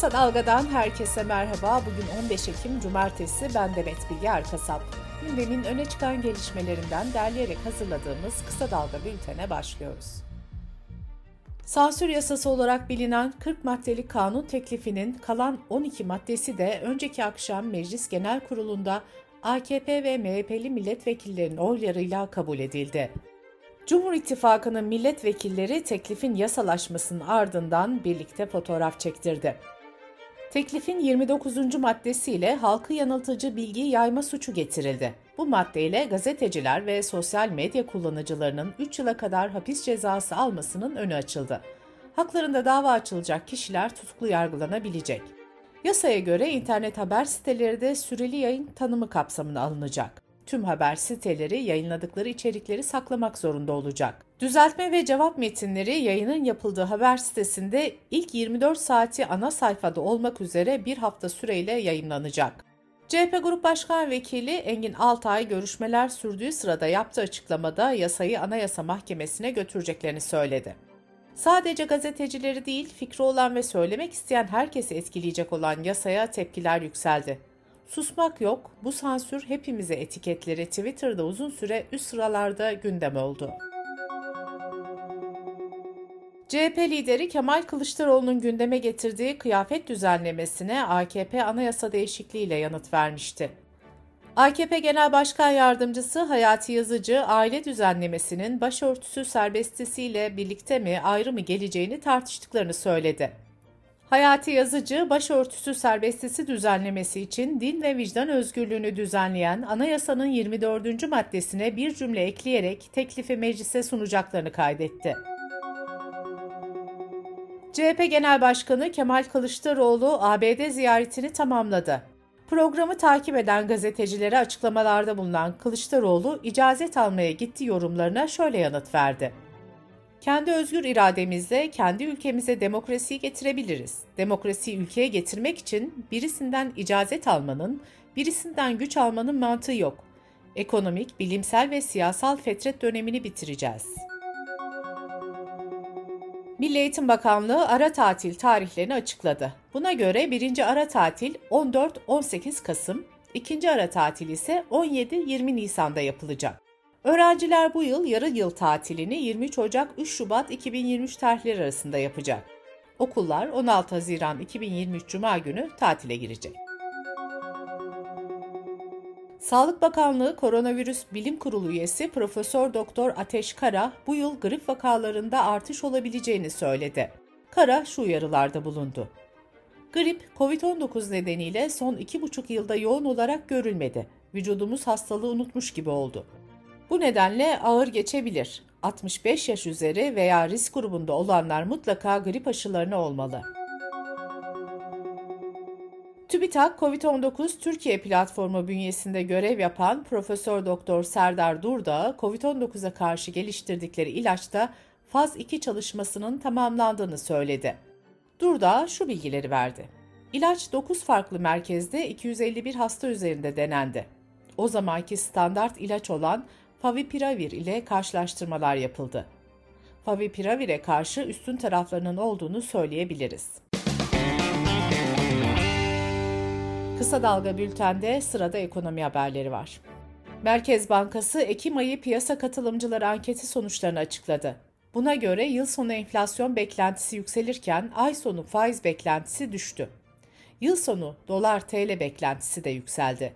Kısa Dalga'dan herkese merhaba. Bugün 15 Ekim Cumartesi. Ben Demet Bilge Erkasap. Gündemin öne çıkan gelişmelerinden derleyerek hazırladığımız Kısa Dalga bültene başlıyoruz. Sansür yasası olarak bilinen 40 maddelik kanun teklifinin kalan 12 maddesi de önceki akşam Meclis Genel Kurulu'nda AKP ve MHP'li milletvekillerinin oylarıyla kabul edildi. Cumhur İttifakı'nın milletvekilleri teklifin yasalaşmasının ardından birlikte fotoğraf çektirdi. Teklifin 29. maddesiyle halkı yanıltıcı bilgi yayma suçu getirildi. Bu maddeyle gazeteciler ve sosyal medya kullanıcılarının 3 yıla kadar hapis cezası almasının önü açıldı. Haklarında dava açılacak kişiler tutuklu yargılanabilecek. Yasaya göre internet haber siteleri de süreli yayın tanımı kapsamına alınacak tüm haber siteleri yayınladıkları içerikleri saklamak zorunda olacak. Düzeltme ve cevap metinleri yayının yapıldığı haber sitesinde ilk 24 saati ana sayfada olmak üzere bir hafta süreyle yayınlanacak. CHP Grup Başkan Vekili Engin Altay görüşmeler sürdüğü sırada yaptığı açıklamada yasayı Anayasa Mahkemesi'ne götüreceklerini söyledi. Sadece gazetecileri değil, fikri olan ve söylemek isteyen herkesi etkileyecek olan yasaya tepkiler yükseldi. Susmak yok, bu sansür hepimize etiketleri Twitter'da uzun süre üst sıralarda gündem oldu. CHP lideri Kemal Kılıçdaroğlu'nun gündeme getirdiği kıyafet düzenlemesine AKP anayasa değişikliğiyle yanıt vermişti. AKP Genel Başkan Yardımcısı Hayati Yazıcı, aile düzenlemesinin başörtüsü serbestisiyle birlikte mi ayrı mı geleceğini tartıştıklarını söyledi. Hayati Yazıcı, başörtüsü serbestisi düzenlemesi için din ve vicdan özgürlüğünü düzenleyen anayasanın 24. maddesine bir cümle ekleyerek teklifi meclise sunacaklarını kaydetti. CHP Genel Başkanı Kemal Kılıçdaroğlu ABD ziyaretini tamamladı. Programı takip eden gazetecilere açıklamalarda bulunan Kılıçdaroğlu, icazet almaya gitti yorumlarına şöyle yanıt verdi. Kendi özgür irademizle kendi ülkemize demokrasiyi getirebiliriz. Demokrasiyi ülkeye getirmek için birisinden icazet almanın, birisinden güç almanın mantığı yok. Ekonomik, bilimsel ve siyasal fetret dönemini bitireceğiz. Milli Eğitim Bakanlığı ara tatil tarihlerini açıkladı. Buna göre birinci ara tatil 14-18 Kasım, ikinci ara tatil ise 17-20 Nisan'da yapılacak. Öğrenciler bu yıl yarı yıl tatilini 23 Ocak-3 Şubat 2023 tarihleri arasında yapacak. Okullar 16 Haziran 2023 Cuma günü tatile girecek. Sağlık Bakanlığı Koronavirüs Bilim Kurulu üyesi Profesör Doktor Ateş Kara bu yıl grip vakalarında artış olabileceğini söyledi. Kara şu uyarılarda bulundu. Grip, COVID-19 nedeniyle son 2,5 yılda yoğun olarak görülmedi. Vücudumuz hastalığı unutmuş gibi oldu. Bu nedenle ağır geçebilir. 65 yaş üzeri veya risk grubunda olanlar mutlaka grip aşılarını olmalı. TÜBİTAK COVID-19 Türkiye platformu bünyesinde görev yapan Profesör Doktor Serdar Durdağ, COVID-19'a karşı geliştirdikleri ilaçta faz 2 çalışmasının tamamlandığını söyledi. Durdağ şu bilgileri verdi. İlaç 9 farklı merkezde 251 hasta üzerinde denendi. O zamanki standart ilaç olan favipiravir ile karşılaştırmalar yapıldı. Favipiravir'e karşı üstün taraflarının olduğunu söyleyebiliriz. Kısa Dalga Bülten'de sırada ekonomi haberleri var. Merkez Bankası Ekim ayı piyasa katılımcıları anketi sonuçlarını açıkladı. Buna göre yıl sonu enflasyon beklentisi yükselirken ay sonu faiz beklentisi düştü. Yıl sonu dolar TL beklentisi de yükseldi.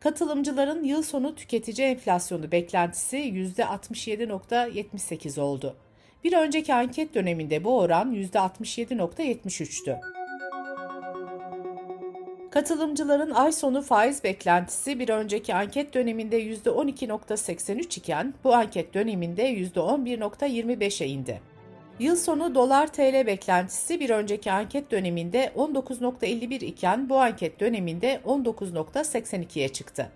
Katılımcıların yıl sonu tüketici enflasyonu beklentisi %67.78 oldu. Bir önceki anket döneminde bu oran %67.73'tü. Katılımcıların ay sonu faiz beklentisi bir önceki anket döneminde %12.83 iken bu anket döneminde %11.25'e indi. Yıl sonu dolar TL beklentisi bir önceki anket döneminde 19.51 iken bu anket döneminde 19.82'ye çıktı.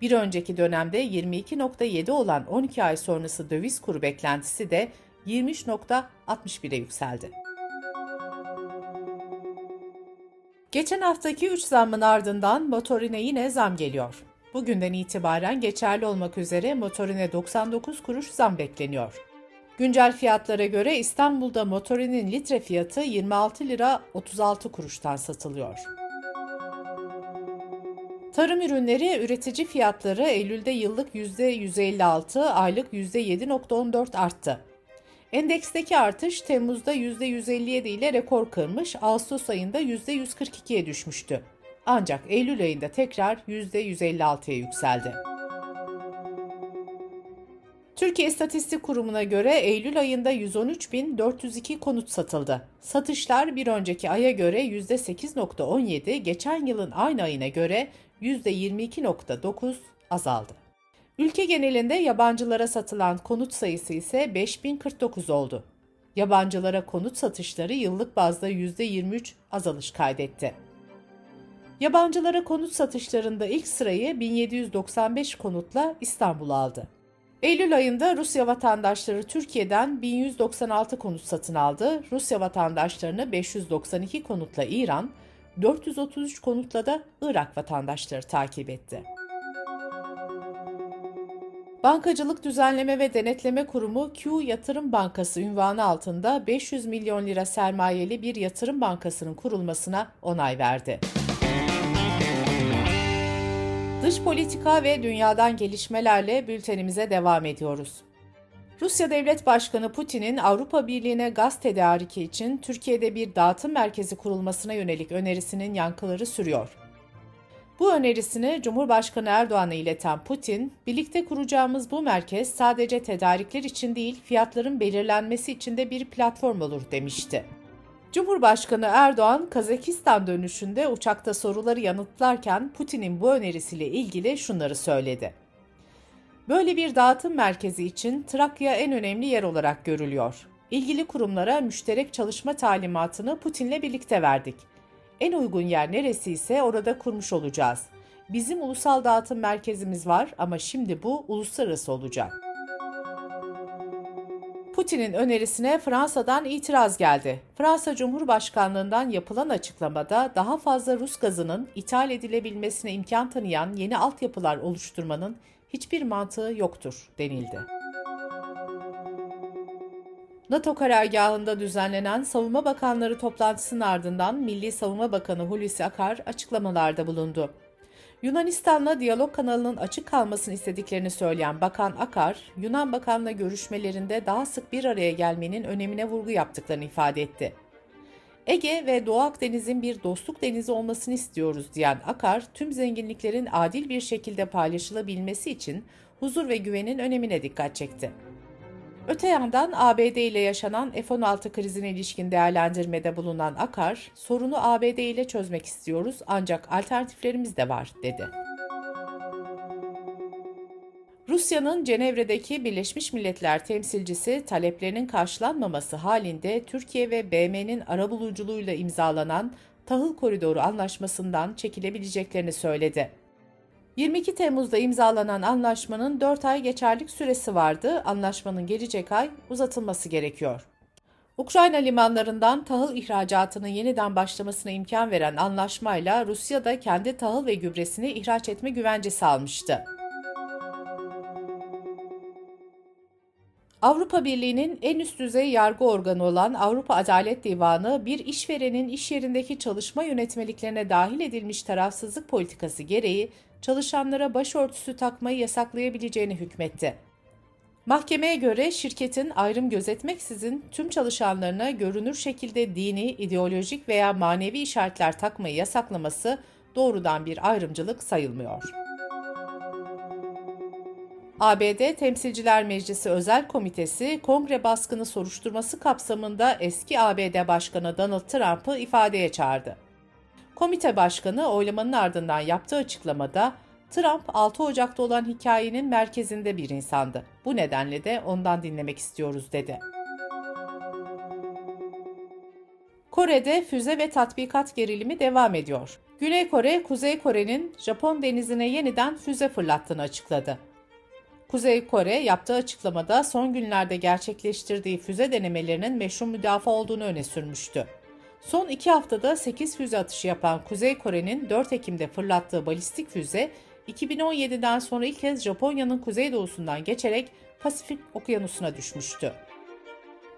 Bir önceki dönemde 22.7 olan 12 ay sonrası döviz kuru beklentisi de 20.61'e yükseldi. Geçen haftaki 3 zammın ardından motorine yine zam geliyor. Bugünden itibaren geçerli olmak üzere motorine 99 kuruş zam bekleniyor. Güncel fiyatlara göre İstanbul'da motorinin litre fiyatı 26 lira 36 kuruştan satılıyor. Tarım ürünleri üretici fiyatları Eylül'de yıllık %156, aylık %7.14 arttı. Endeksteki artış Temmuz'da %157 ile rekor kırmış, Ağustos ayında %142'ye düşmüştü. Ancak Eylül ayında tekrar %156'ya yükseldi. Türkiye İstatistik Kurumu'na göre Eylül ayında 113.402 konut satıldı. Satışlar bir önceki aya göre %8.17, geçen yılın aynı ayına göre %22.9 azaldı. Ülke genelinde yabancılara satılan konut sayısı ise 5049 oldu. Yabancılara konut satışları yıllık bazda %23 azalış kaydetti. Yabancılara konut satışlarında ilk sırayı 1795 konutla İstanbul aldı. Eylül ayında Rusya vatandaşları Türkiye'den 1196 konut satın aldı. Rusya vatandaşlarını 592 konutla İran, 433 konutla da Irak vatandaşları takip etti. Bankacılık Düzenleme ve Denetleme Kurumu Q Yatırım Bankası ünvanı altında 500 milyon lira sermayeli bir yatırım bankasının kurulmasına onay verdi. Dış politika ve dünyadan gelişmelerle bültenimize devam ediyoruz. Rusya Devlet Başkanı Putin'in Avrupa Birliği'ne gaz tedariki için Türkiye'de bir dağıtım merkezi kurulmasına yönelik önerisinin yankıları sürüyor. Bu önerisini Cumhurbaşkanı Erdoğan'a ileten Putin, birlikte kuracağımız bu merkez sadece tedarikler için değil, fiyatların belirlenmesi için de bir platform olur demişti. Cumhurbaşkanı Erdoğan, Kazakistan dönüşünde uçakta soruları yanıtlarken Putin'in bu önerisiyle ilgili şunları söyledi. Böyle bir dağıtım merkezi için Trakya en önemli yer olarak görülüyor. İlgili kurumlara müşterek çalışma talimatını Putin'le birlikte verdik. En uygun yer neresi ise orada kurmuş olacağız. Bizim ulusal dağıtım merkezimiz var ama şimdi bu uluslararası olacak. Putin'in önerisine Fransa'dan itiraz geldi. Fransa Cumhurbaşkanlığından yapılan açıklamada daha fazla Rus gazının ithal edilebilmesine imkan tanıyan yeni altyapılar oluşturmanın hiçbir mantığı yoktur denildi. NATO karargahında düzenlenen Savunma Bakanları toplantısının ardından Milli Savunma Bakanı Hulusi Akar açıklamalarda bulundu. Yunanistan'la diyalog kanalının açık kalmasını istediklerini söyleyen Bakan Akar, Yunan Bakan'la görüşmelerinde daha sık bir araya gelmenin önemine vurgu yaptıklarını ifade etti. Ege ve Doğu Akdeniz'in bir dostluk denizi olmasını istiyoruz diyen Akar, tüm zenginliklerin adil bir şekilde paylaşılabilmesi için huzur ve güvenin önemine dikkat çekti. Öte yandan ABD ile yaşanan F-16 krizine ilişkin değerlendirmede bulunan Akar, sorunu ABD ile çözmek istiyoruz ancak alternatiflerimiz de var, dedi. Rusya'nın Cenevre'deki Birleşmiş Milletler temsilcisi taleplerinin karşılanmaması halinde Türkiye ve BM'nin arabuluculuğuyla imzalanan Tahıl Koridoru Anlaşması'ndan çekilebileceklerini söyledi. 22 Temmuz'da imzalanan anlaşmanın 4 ay geçerlik süresi vardı. Anlaşmanın gelecek ay uzatılması gerekiyor. Ukrayna limanlarından tahıl ihracatının yeniden başlamasına imkan veren anlaşmayla Rusya da kendi tahıl ve gübresini ihraç etme güvencesi almıştı. Avrupa Birliği'nin en üst düzey yargı organı olan Avrupa Adalet Divanı, bir işverenin iş yerindeki çalışma yönetmeliklerine dahil edilmiş tarafsızlık politikası gereği çalışanlara başörtüsü takmayı yasaklayabileceğini hükmetti. Mahkemeye göre şirketin ayrım gözetmeksizin tüm çalışanlarına görünür şekilde dini, ideolojik veya manevi işaretler takmayı yasaklaması doğrudan bir ayrımcılık sayılmıyor. ABD Temsilciler Meclisi Özel Komitesi, Kongre baskını soruşturması kapsamında eski ABD Başkanı Donald Trump'ı ifadeye çağırdı. Komite başkanı oylamanın ardından yaptığı açıklamada Trump 6 Ocak'ta olan hikayenin merkezinde bir insandı. Bu nedenle de ondan dinlemek istiyoruz dedi. Kore'de füze ve tatbikat gerilimi devam ediyor. Güney Kore, Kuzey Kore'nin Japon denizine yeniden füze fırlattığını açıkladı. Kuzey Kore yaptığı açıklamada son günlerde gerçekleştirdiği füze denemelerinin meşru müdafaa olduğunu öne sürmüştü. Son iki haftada 8 füze atışı yapan Kuzey Kore'nin 4 Ekim'de fırlattığı balistik füze, 2017'den sonra ilk kez Japonya'nın kuzeydoğusundan geçerek Pasifik Okyanusu'na düşmüştü.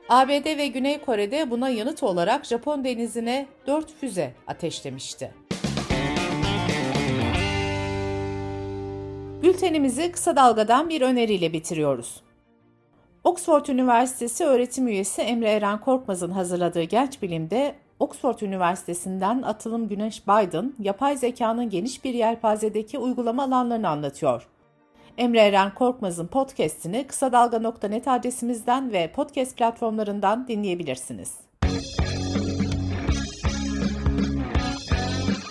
ABD ve Güney Kore'de buna yanıt olarak Japon denizine 4 füze ateşlemişti. Bültenimizi kısa dalgadan bir öneriyle bitiriyoruz. Oxford Üniversitesi öğretim üyesi Emre Eren Korkmaz'ın hazırladığı Genç Bilim'de Oxford Üniversitesi'nden Atılım Güneş Biden, yapay zekanın geniş bir yelpazedeki uygulama alanlarını anlatıyor. Emre Eren Korkmaz'ın podcast'ini kısa dalga.net adresimizden ve podcast platformlarından dinleyebilirsiniz.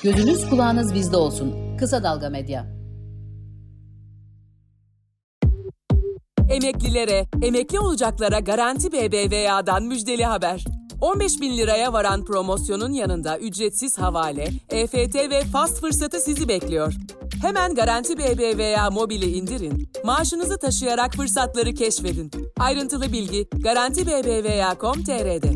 Gözünüz kulağınız bizde olsun. Kısa Dalga Medya. Emeklilere, emekli olacaklara Garanti BBVA'dan müjdeli haber. 15 bin liraya varan promosyonun yanında ücretsiz havale, EFT ve fast fırsatı sizi bekliyor. Hemen Garanti BBVA mobili indirin, maaşınızı taşıyarak fırsatları keşfedin. Ayrıntılı bilgi Garanti BBVA.com.tr'de.